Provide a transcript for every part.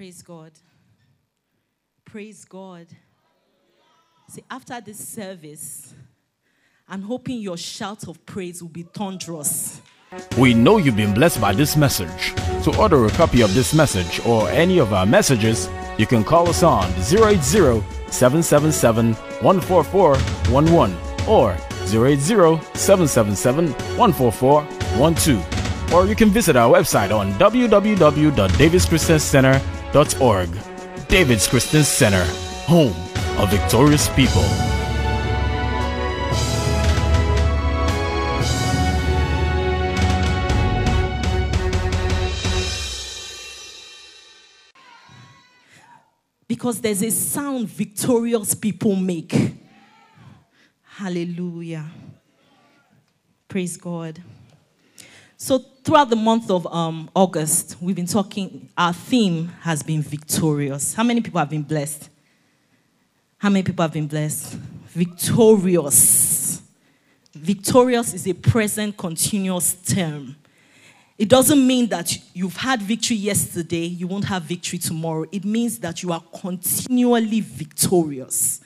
Praise God. Praise God. See, after this service, I'm hoping your shout of praise will be thunderous. We know you've been blessed by this message. To order a copy of this message or any of our messages, you can call us on 080 777 14411 or 080 777 14412. Or you can visit our website on www.davidschristiancenter.org. David's Christian Center, home of victorious people. Because there's a sound victorious people make. Hallelujah. Praise God. So, throughout the month of um, August, we've been talking, our theme has been victorious. How many people have been blessed? How many people have been blessed? Victorious. Victorious is a present continuous term. It doesn't mean that you've had victory yesterday, you won't have victory tomorrow. It means that you are continually victorious.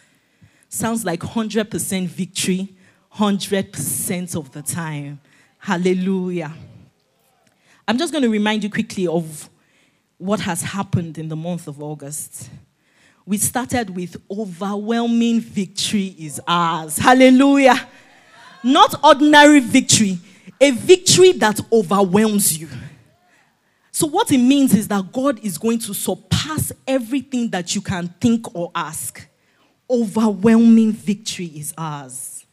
Sounds like 100% victory, 100% of the time. Hallelujah. I'm just going to remind you quickly of what has happened in the month of August. We started with overwhelming victory is ours. Hallelujah. Not ordinary victory, a victory that overwhelms you. So, what it means is that God is going to surpass everything that you can think or ask. Overwhelming victory is ours.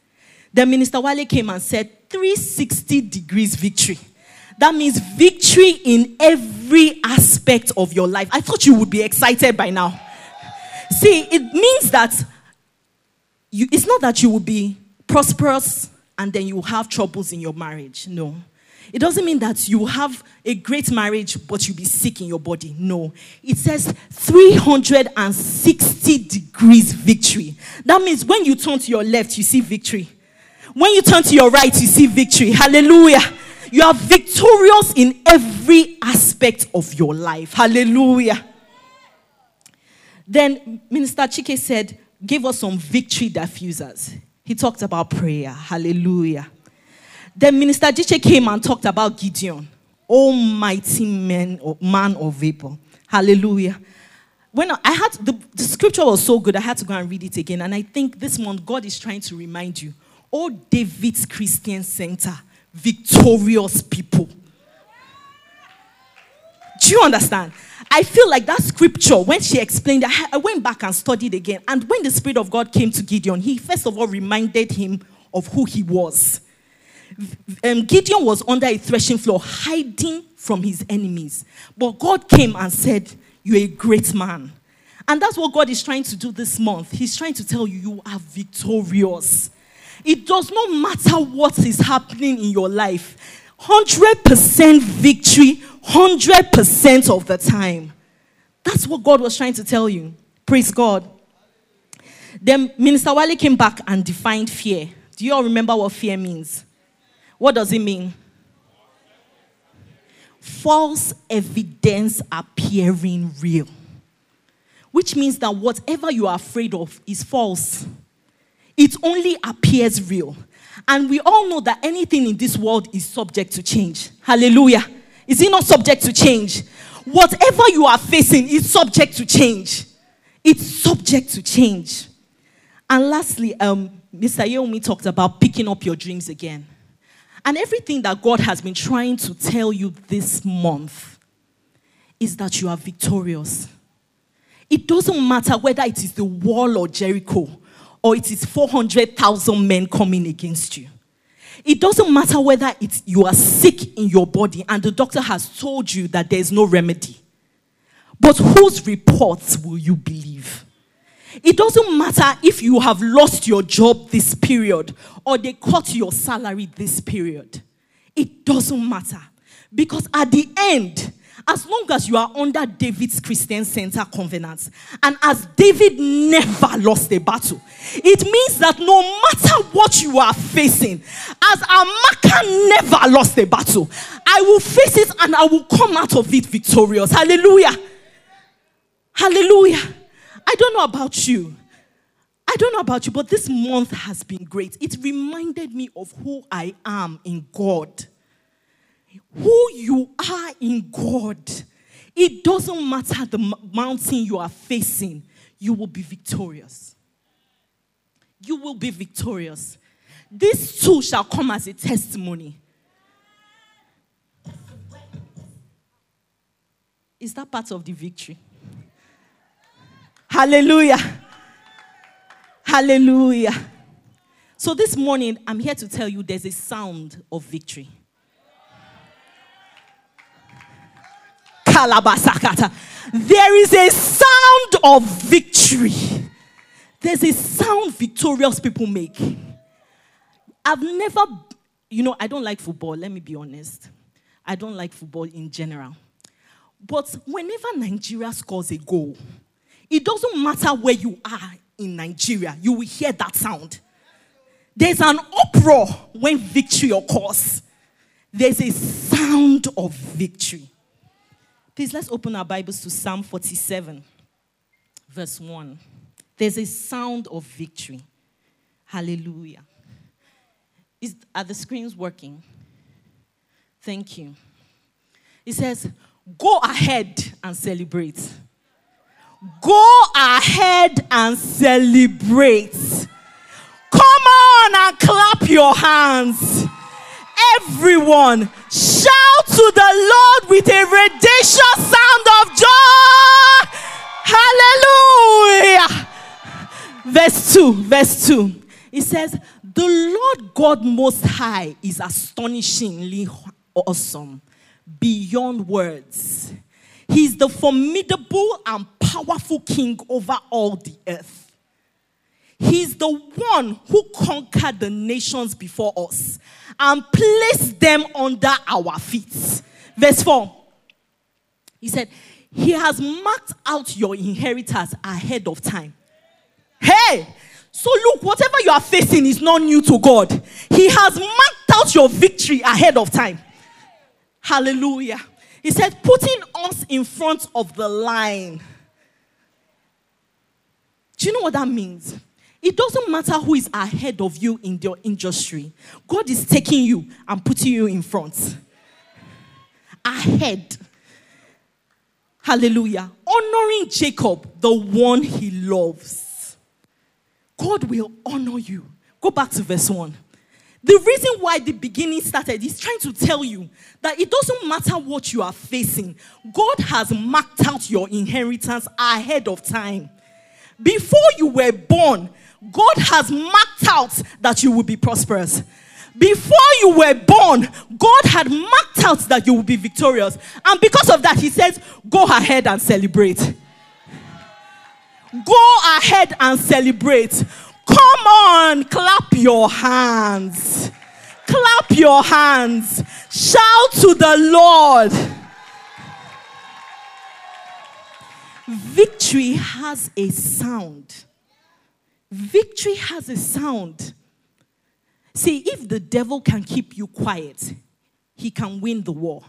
Then Minister Wale came and said, 360 degrees victory. That means victory in every aspect of your life. I thought you would be excited by now. See, it means that you, it's not that you will be prosperous and then you will have troubles in your marriage. No. It doesn't mean that you have a great marriage but you'll be sick in your body. No. It says 360 degrees victory. That means when you turn to your left, you see victory. When you turn to your right, you see victory. Hallelujah. You are victorious in every aspect of your life. Hallelujah. Then Minister Chike said, give us some victory diffusers. He talked about prayer. Hallelujah. Then Minister Chike came and talked about Gideon, almighty man, man of vapor. Hallelujah. When I had the, the scripture was so good, I had to go and read it again. And I think this month God is trying to remind you Oh, David's Christian Center, victorious people. Do you understand? I feel like that scripture, when she explained it, I went back and studied again. And when the Spirit of God came to Gideon, he first of all reminded him of who he was. Um, Gideon was under a threshing floor, hiding from his enemies. But God came and said, You're a great man. And that's what God is trying to do this month. He's trying to tell you, You are victorious. It does not matter what is happening in your life. 100% victory, 100% of the time. That's what God was trying to tell you. Praise God. Then Minister Wale came back and defined fear. Do you all remember what fear means? What does it mean? False evidence appearing real. Which means that whatever you are afraid of is false it only appears real. And we all know that anything in this world is subject to change. Hallelujah. Is it not subject to change? Whatever you are facing is subject to change. It's subject to change. And lastly, um, Mr. Yeomi talked about picking up your dreams again. And everything that God has been trying to tell you this month is that you are victorious. It doesn't matter whether it is the wall or Jericho or it is 400,000 men coming against you. It doesn't matter whether it's, you are sick in your body and the doctor has told you that there's no remedy. But whose reports will you believe? It doesn't matter if you have lost your job this period or they cut your salary this period. It doesn't matter. Because at the end, as long as you are under David's Christian Center covenant, and as David never lost a battle, it means that no matter what you are facing, as Amaka never lost a battle, I will face it and I will come out of it victorious. Hallelujah. Hallelujah! I don't know about you. I don't know about you, but this month has been great. It reminded me of who I am in God. Who you are in God. It doesn't matter the mountain you are facing, you will be victorious. You will be victorious. This too shall come as a testimony. Is that part of the victory? Hallelujah. Hallelujah. So this morning, I'm here to tell you there's a sound of victory. There is a sound of victory. There's a sound victorious people make. I've never, you know, I don't like football, let me be honest. I don't like football in general. But whenever Nigeria scores a goal, it doesn't matter where you are in Nigeria, you will hear that sound. There's an uproar when victory occurs. There's a sound of victory. Please let's open our Bibles to Psalm 47, verse 1. There's a sound of victory. Hallelujah. Is, are the screens working? Thank you. It says, Go ahead and celebrate. Go ahead and celebrate. Come on and clap your hands. Everyone, shout to the Lord with a radiant sound of joy. Hallelujah. Verse 2, verse 2. It says, The Lord God Most High is astonishingly awesome beyond words. He's the formidable and powerful king over all the earth. He's the one who conquered the nations before us and placed them under our feet. Verse 4. He said, He has marked out your inheritance ahead of time. Hey! So look, whatever you are facing is not new to God. He has marked out your victory ahead of time. Hallelujah. He said, putting us in front of the line. Do you know what that means? It doesn't matter who is ahead of you in your industry. God is taking you and putting you in front. Ahead. Hallelujah. Honoring Jacob, the one he loves. God will honor you. Go back to verse 1. The reason why the beginning started is trying to tell you that it doesn't matter what you are facing, God has marked out your inheritance ahead of time. Before you were born, God has marked out that you will be prosperous. Before you were born, God had marked out that you will be victorious. And because of that, He says, Go ahead and celebrate. Go ahead and celebrate. Come on, clap your hands. Clap your hands. Shout to the Lord. Victory has a sound. Victory has a sound. See, if the devil can keep you quiet, he can win the war.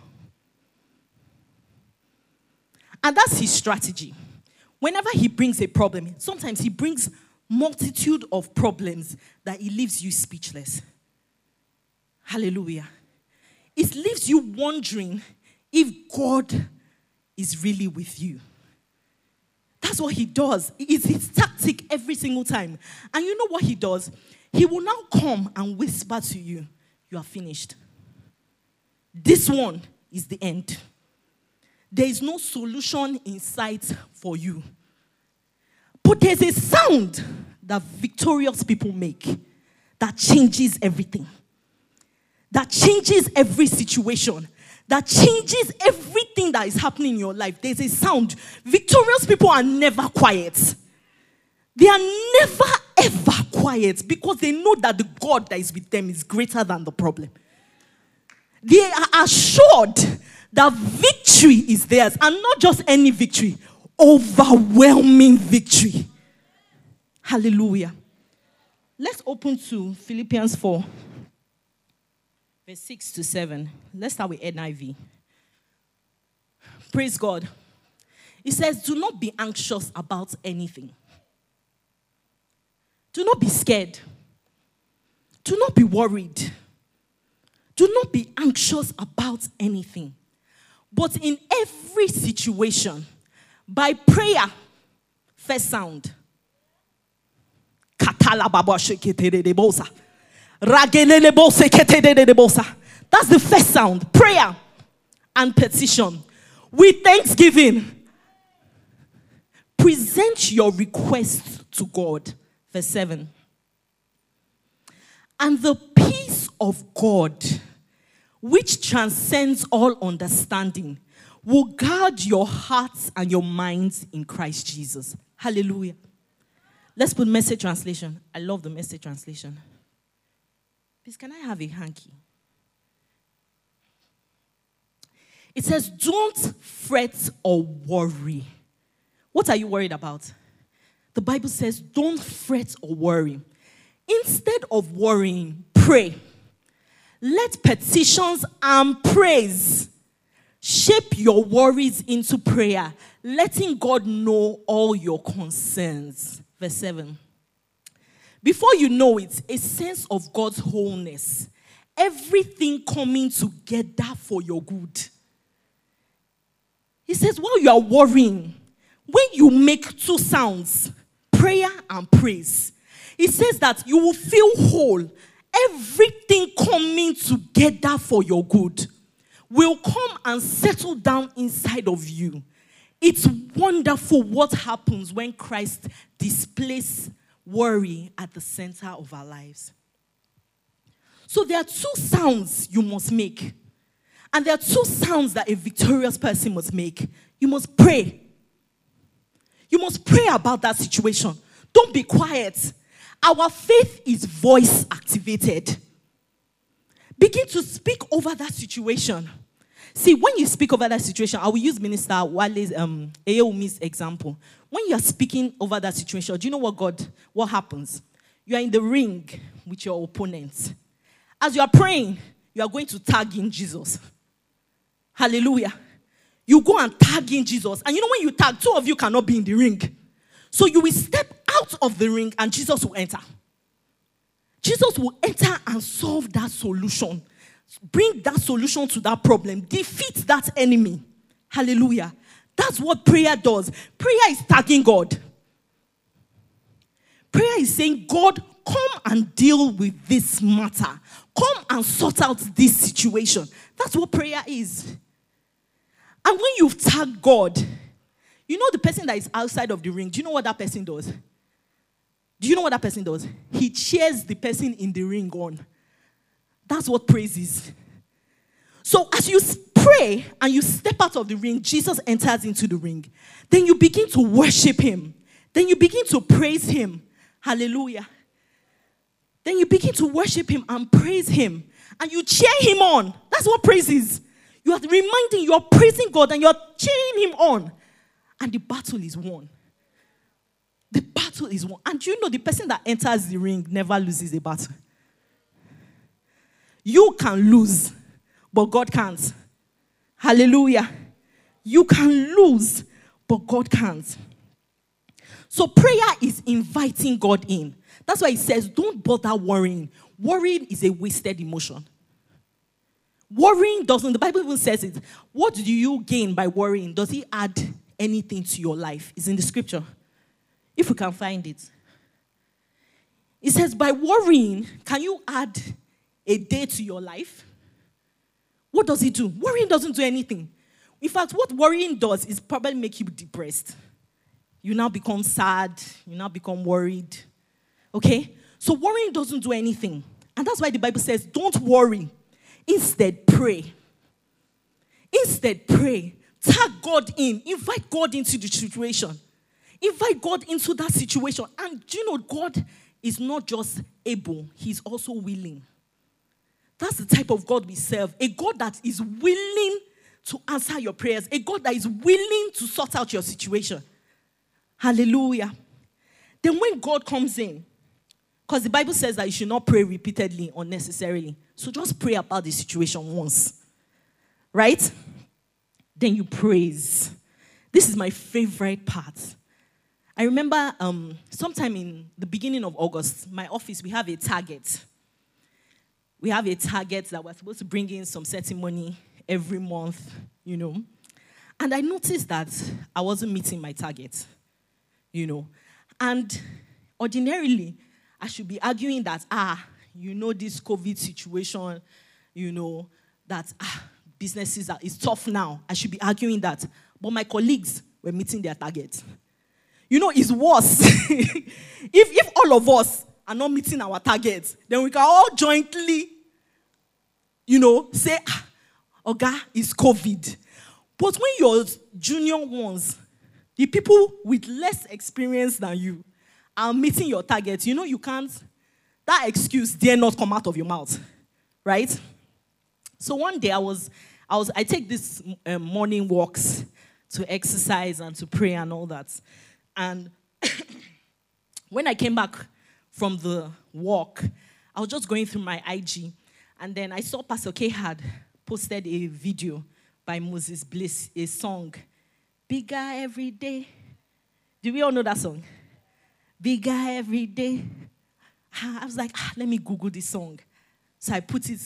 And that's his strategy. Whenever he brings a problem, sometimes he brings multitude of problems that he leaves you speechless. Hallelujah. It leaves you wondering if God is really with you. That's what he does. It's his tactic every single time. And you know what he does? He will now come and whisper to you, You are finished. This one is the end. There is no solution in sight for you. But there's a sound that victorious people make that changes everything, that changes every situation, that changes everything that is happening in your life. There's a sound. Victorious people are never quiet. They are never ever quiet because they know that the God that is with them is greater than the problem. They are assured that victory is theirs and not just any victory, overwhelming victory. Hallelujah. Let's open to Philippians 4, verse 6 to 7. Let's start with NIV. Praise God. It says, Do not be anxious about anything, Do not be scared. Do not be worried. Do not be anxious about anything. But in every situation, by prayer, first sound. That's the first sound. Prayer and petition. With thanksgiving, present your request to God. Verse 7. And the peace of God, which transcends all understanding, will guard your hearts and your minds in Christ Jesus. Hallelujah. Let's put message translation. I love the message translation. Please, can I have a hanky? It says, Don't fret or worry. What are you worried about? The Bible says, Don't fret or worry. Instead of worrying, pray. Let petitions and praise shape your worries into prayer, letting God know all your concerns. Verse 7. Before you know it, a sense of God's wholeness, everything coming together for your good. He says, while you are worrying, when you make two sounds, prayer and praise, he says that you will feel whole. Everything coming together for your good will come and settle down inside of you. It's wonderful what happens when Christ displays worry at the center of our lives. So there are two sounds you must make. And there are two sounds that a victorious person must make. You must pray. You must pray about that situation. Don't be quiet. Our faith is voice activated. Begin to speak over that situation. See, when you speak over that situation, I will use Minister Wale's um, example. When you are speaking over that situation, do you know what God, what happens? You are in the ring with your opponents. As you are praying, you are going to tag in Jesus. Hallelujah. You go and tag in Jesus. And you know, when you tag, two of you cannot be in the ring. So you will step out of the ring and Jesus will enter. Jesus will enter and solve that solution. Bring that solution to that problem. Defeat that enemy. Hallelujah. That's what prayer does. Prayer is tagging God. Prayer is saying, God, come and deal with this matter. Come and sort out this situation. That's what prayer is. And when you've tagged God, you know the person that is outside of the ring, do you know what that person does? Do you know what that person does? He cheers the person in the ring on. That's what praise is. So as you pray and you step out of the ring, Jesus enters into the ring. Then you begin to worship him. Then you begin to praise him. Hallelujah. Then you begin to worship him and praise him. And you cheer him on. That's what praise is. You are reminding, you are praising God and you are cheering him on. And the battle is won. The battle is won. And you know, the person that enters the ring never loses a battle. You can lose, but God can't. Hallelujah. You can lose, but God can't. So prayer is inviting God in. That's why he says, don't bother worrying. Worrying is a wasted emotion. Worrying doesn't, the Bible even says it. What do you gain by worrying? Does it add anything to your life? It's in the scripture. If we can find it. It says, by worrying, can you add a day to your life? What does it do? Worrying doesn't do anything. In fact, what worrying does is probably make you depressed. You now become sad, you now become worried. Okay? So worrying doesn't do anything. And that's why the Bible says, don't worry. Instead, pray. Instead, pray. Tag God in. Invite God into the situation. Invite God into that situation. And you know, God is not just able, He's also willing. That's the type of God we serve. A God that is willing to answer your prayers, a God that is willing to sort out your situation. Hallelujah. Then when God comes in, because the Bible says that you should not pray repeatedly unnecessarily. So just pray about the situation once. Right? Then you praise. This is my favorite part. I remember um, sometime in the beginning of August, my office, we have a target. We have a target that we're supposed to bring in some certain money every month, you know. And I noticed that I wasn't meeting my target, you know. And ordinarily, I should be arguing that, ah, you know, this COVID situation, you know, that ah, businesses are it's tough now. I should be arguing that. But my colleagues were meeting their target. You know, it's worse. if, if all of us are not meeting our targets, then we can all jointly, you know, say, ah, Oga, it's COVID. But when your junior ones, the people with less experience than you, are meeting your target, you know you can't, that excuse dare not come out of your mouth, right? So one day I was, I was, I take these um, morning walks to exercise and to pray and all that. And when I came back from the walk, I was just going through my IG, and then I saw Pastor K had posted a video by Moses Bliss, a song, Bigger Every Day. Do we all know that song? Bigger Every Day. Ah, I was like, ah, let me Google this song. So I put it.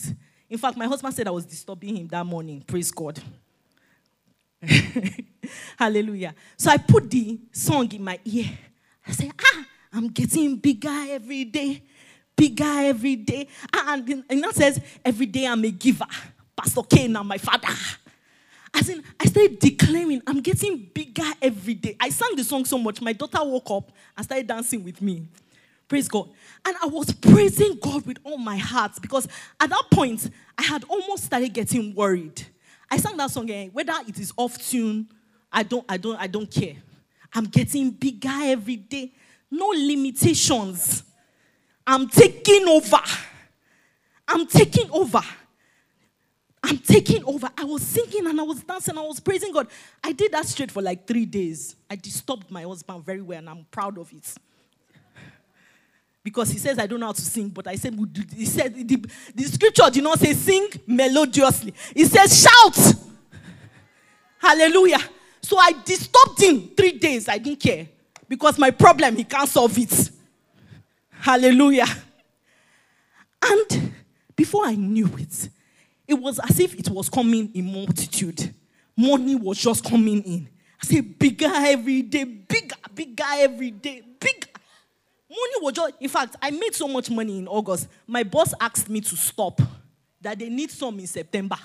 In fact, my husband said I was disturbing him that morning. Praise God. Hallelujah. So I put the song in my ear. I said, ah, I'm getting bigger every day. Bigger every day. Ah, and, and that says, every day I'm a giver. Pastor Kane and my father. As in, I started declaring, I'm getting bigger every day. I sang the song so much, my daughter woke up and started dancing with me. Praise God. And I was praising God with all my heart because at that point, I had almost started getting worried. I sang that song, eh, whether it is off tune, I don't, I don't, I don't care. I'm getting bigger every day. No limitations. I'm taking over. I'm taking over. I'm taking over. I was singing and I was dancing, I was praising God. I did that straight for like three days. I disturbed my husband very well, and I'm proud of it. Because he says I don't know how to sing, but I said he said the, the scripture did not say sing melodiously. It says shout. Hallelujah. So I disturbed him three days. I didn't care. Because my problem, he can't solve it. Hallelujah. And before I knew it, it was as if it was coming in multitude. Money was just coming in. I said, bigger every day, bigger, bigger every day, bigger. Money was just, in fact, I made so much money in August. My boss asked me to stop, that they need some in September.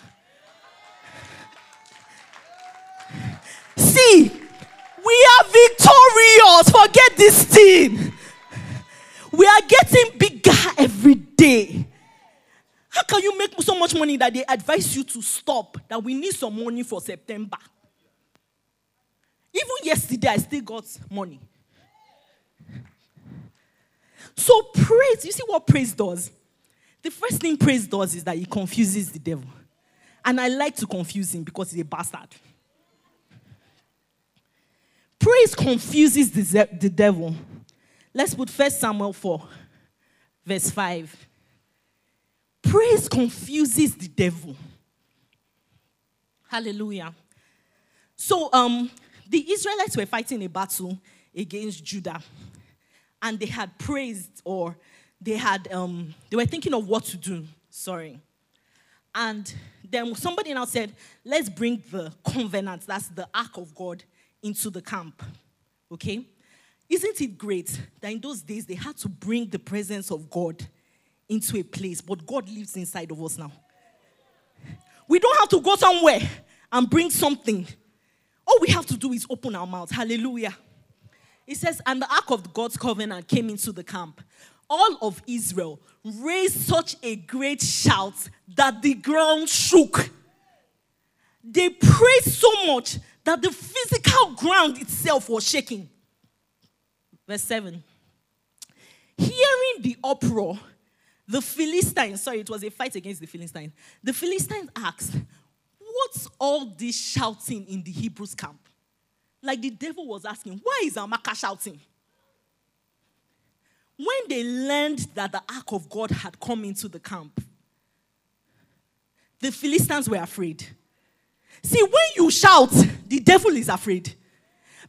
See, we are victorious. Forget this thing. We are getting bigger every day. How can you make so much money that they advise you to stop? That we need some money for September. Even yesterday, I still got money. So, praise, you see what praise does? The first thing praise does is that it confuses the devil. And I like to confuse him because he's a bastard. Praise confuses the, the devil. Let's put First Samuel 4, verse 5. Praise confuses the devil. Hallelujah. So, um, the Israelites were fighting a battle against Judah, and they had praised, or they had, um, they were thinking of what to do. Sorry. And then somebody now said, Let's bring the covenant, that's the ark of God, into the camp. Okay? Isn't it great that in those days they had to bring the presence of God into a place, but God lives inside of us now. We don't have to go somewhere and bring something. All we have to do is open our mouth. Hallelujah. It says, and the ark of God's covenant came into the camp. All of Israel raised such a great shout that the ground shook. They praised so much that the physical ground itself was shaking. Verse 7. Hearing the uproar, the Philistines, sorry, it was a fight against the Philistines. The Philistines asked, What's all this shouting in the Hebrews camp? Like the devil was asking, Why is Amaka shouting? When they learned that the ark of God had come into the camp, the Philistines were afraid. See, when you shout, the devil is afraid.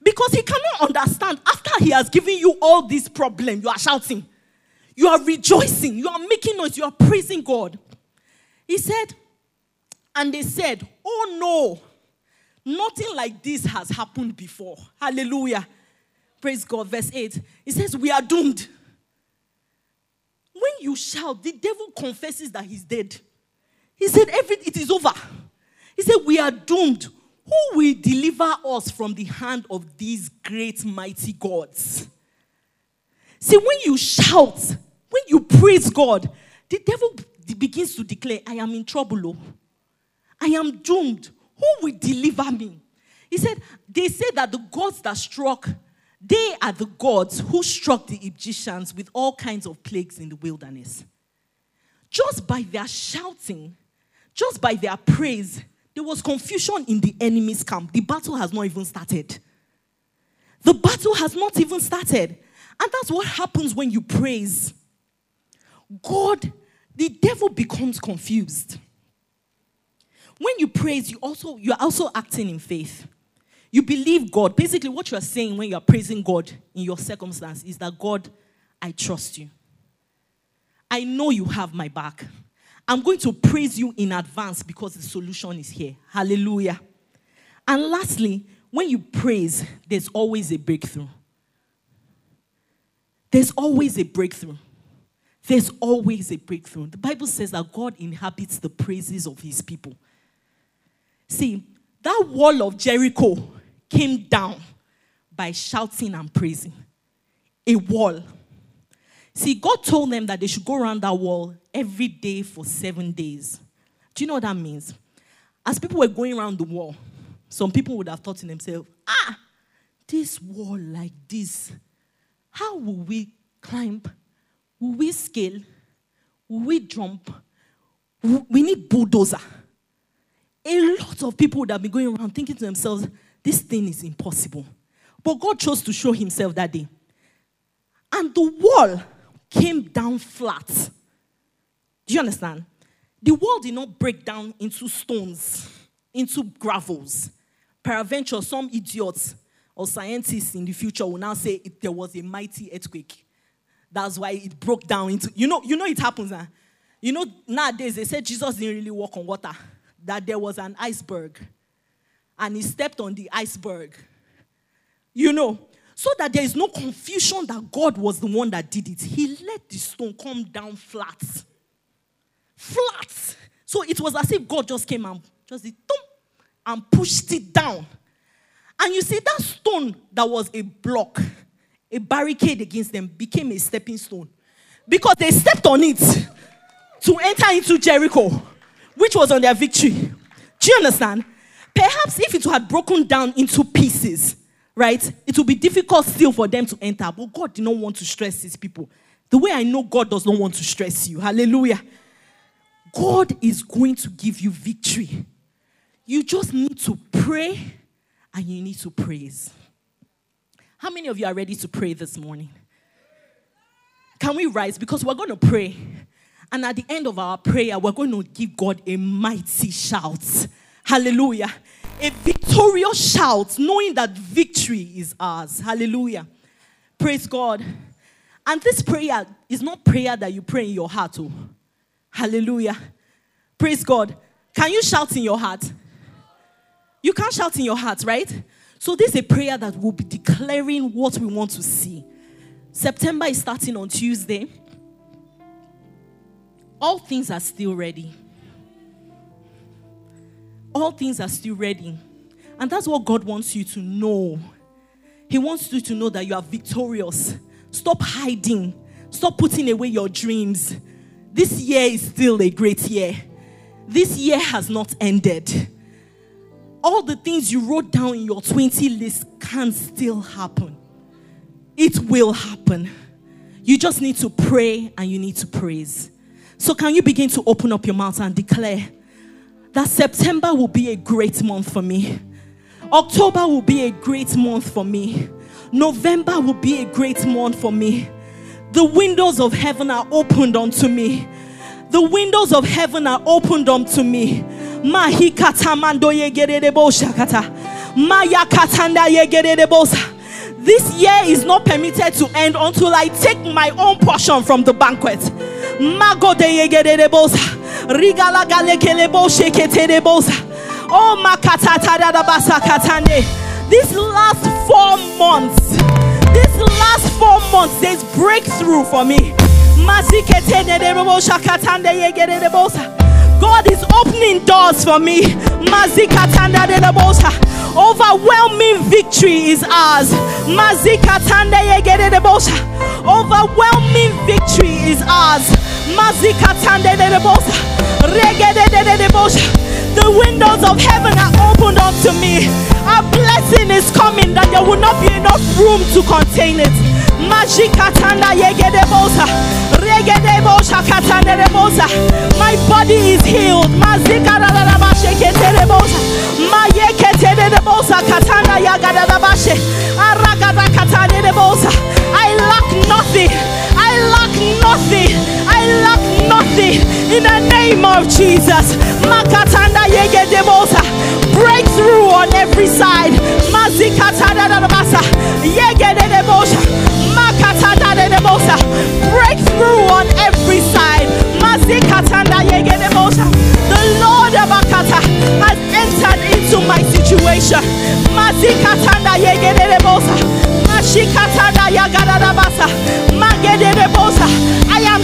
Because he cannot understand. After he has given you all these problems, you are shouting. You are rejoicing. You are making noise. You are praising God. He said, and they said, Oh no, nothing like this has happened before. Hallelujah. Praise God. Verse 8. He says, We are doomed. When you shout, the devil confesses that he's dead. He said, Every, It is over. He said, We are doomed. Who will deliver us from the hand of these great, mighty gods? See, when you shout, when you praise God, the devil begins to declare, I am in trouble. Oh. I am doomed. Who will deliver me? He said, They say that the gods that struck, they are the gods who struck the Egyptians with all kinds of plagues in the wilderness. Just by their shouting, just by their praise, there was confusion in the enemy's camp. The battle has not even started. The battle has not even started. And that's what happens when you praise. God, the devil becomes confused. When you praise, you also you're also acting in faith. You believe God. Basically, what you are saying when you are praising God in your circumstance is that God, I trust you. I know you have my back. I'm going to praise you in advance because the solution is here. Hallelujah. And lastly, when you praise, there's always a breakthrough. There's always a breakthrough. There's always a breakthrough. The Bible says that God inhabits the praises of his people. See, that wall of Jericho came down by shouting and praising. A wall. See, God told them that they should go around that wall every day for seven days. Do you know what that means? As people were going around the wall, some people would have thought to themselves, ah, this wall like this, how will we climb? Will we scale? Will we jump? We need bulldozer. A lot of people would have been going around thinking to themselves, this thing is impossible. But God chose to show himself that day. And the wall came down flat. Do you understand? The wall did not break down into stones, into gravels. Peradventure, some idiots or scientists in the future will now say there was a mighty earthquake. That's why it broke down into. You know, you know it happens. Huh? You know, nowadays they say Jesus didn't really walk on water. That there was an iceberg, and he stepped on the iceberg. You know, so that there is no confusion that God was the one that did it. He let the stone come down flat. Flat. So it was as if God just came and just did thump, and pushed it down. And you see, that stone that was a block, a barricade against them, became a stepping stone. Because they stepped on it to enter into Jericho, which was on their victory. Do you understand? Perhaps if it had broken down into pieces, right, it will be difficult still for them to enter. But God did not want to stress his people. The way I know God does not want to stress you. Hallelujah. God is going to give you victory. You just need to pray and you need to praise. How many of you are ready to pray this morning? Can we rise? Because we're going to pray. And at the end of our prayer, we're going to give God a mighty shout. Hallelujah. A victorious shout, knowing that victory is ours. Hallelujah. Praise God. And this prayer is not prayer that you pray in your heart. Oh. Hallelujah. Praise God. Can you shout in your heart? You can't shout in your heart, right? So, this is a prayer that will be declaring what we want to see. September is starting on Tuesday. All things are still ready. All things are still ready. And that's what God wants you to know. He wants you to know that you are victorious. Stop hiding. Stop putting away your dreams. This year is still a great year. This year has not ended. All the things you wrote down in your 20 list can still happen. It will happen. You just need to pray and you need to praise. So, can you begin to open up your mouth and declare that September will be a great month for me? October will be a great month for me. November will be a great month for me. The windows of heaven are opened unto me. The windows of heaven are opened unto me. Mahikatamando yegerebo shakata. Katanda This year is not permitted to end until I take my own portion from the banquet. Rigala galekelebo sheketerebosa. Oh makatatarabasa katane. This last four months, this last four months, there's breakthrough for me. God is opening doors for me. Overwhelming victory is ours. Overwhelming victory is ours. The windows of heaven are opened up to me. A blessing is coming that there will not be enough room to contain it. My body is healed. I lack nothing. I lack nothing. In the name of Jesus. Makatanda yegedebosa. Breakthrough on every side. Mazikatadadadabasa. Yegedebosa. Makatadadadebosa. Breakthrough on every side. Mazikatanda yegedebosa. The Lord Abakata has entered into my situation. Mazikatanda yegedebosa. Mashikatanda yagadadabasa. Magedebosa. I am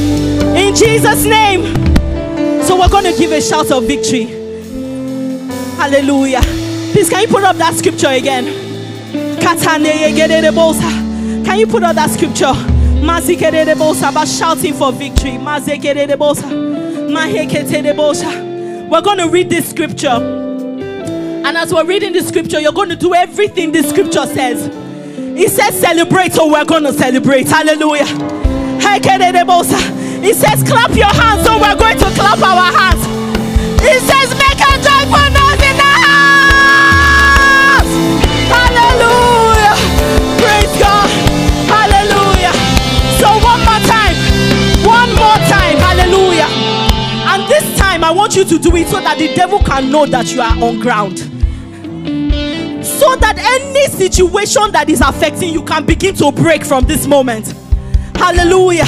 in Jesus' name. So we're going to give a shout of victory. Hallelujah. Please, can you put up that scripture again? Can you put up that scripture? About shouting for victory. We're going to read this scripture. And as we're reading the scripture, you're going to do everything the scripture says. It says celebrate, so we're going to celebrate. Hallelujah. It says clap your hands, so we're going to clap our hands. It says make a joyful noise in the house. Hallelujah. Praise God. Hallelujah. So one more time. One more time. Hallelujah. And this time I want you to do it so that the devil can know that you are on ground so that any situation that is affecting you can begin to break from this moment. Hallelujah.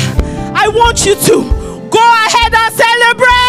I want you to go ahead and celebrate.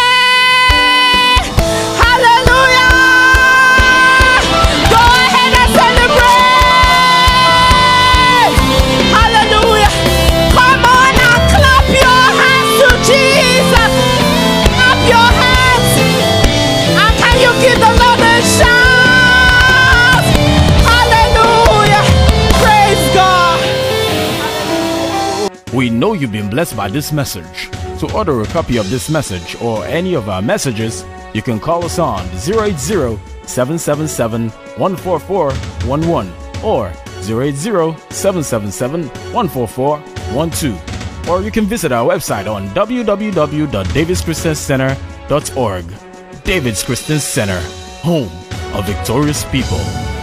You've been blessed by this message. To order a copy of this message or any of our messages, you can call us on 080 777 14411 or 080 777 14412. Or you can visit our website on www.davidschristiancenter.org. David's Christian Center, home of victorious people.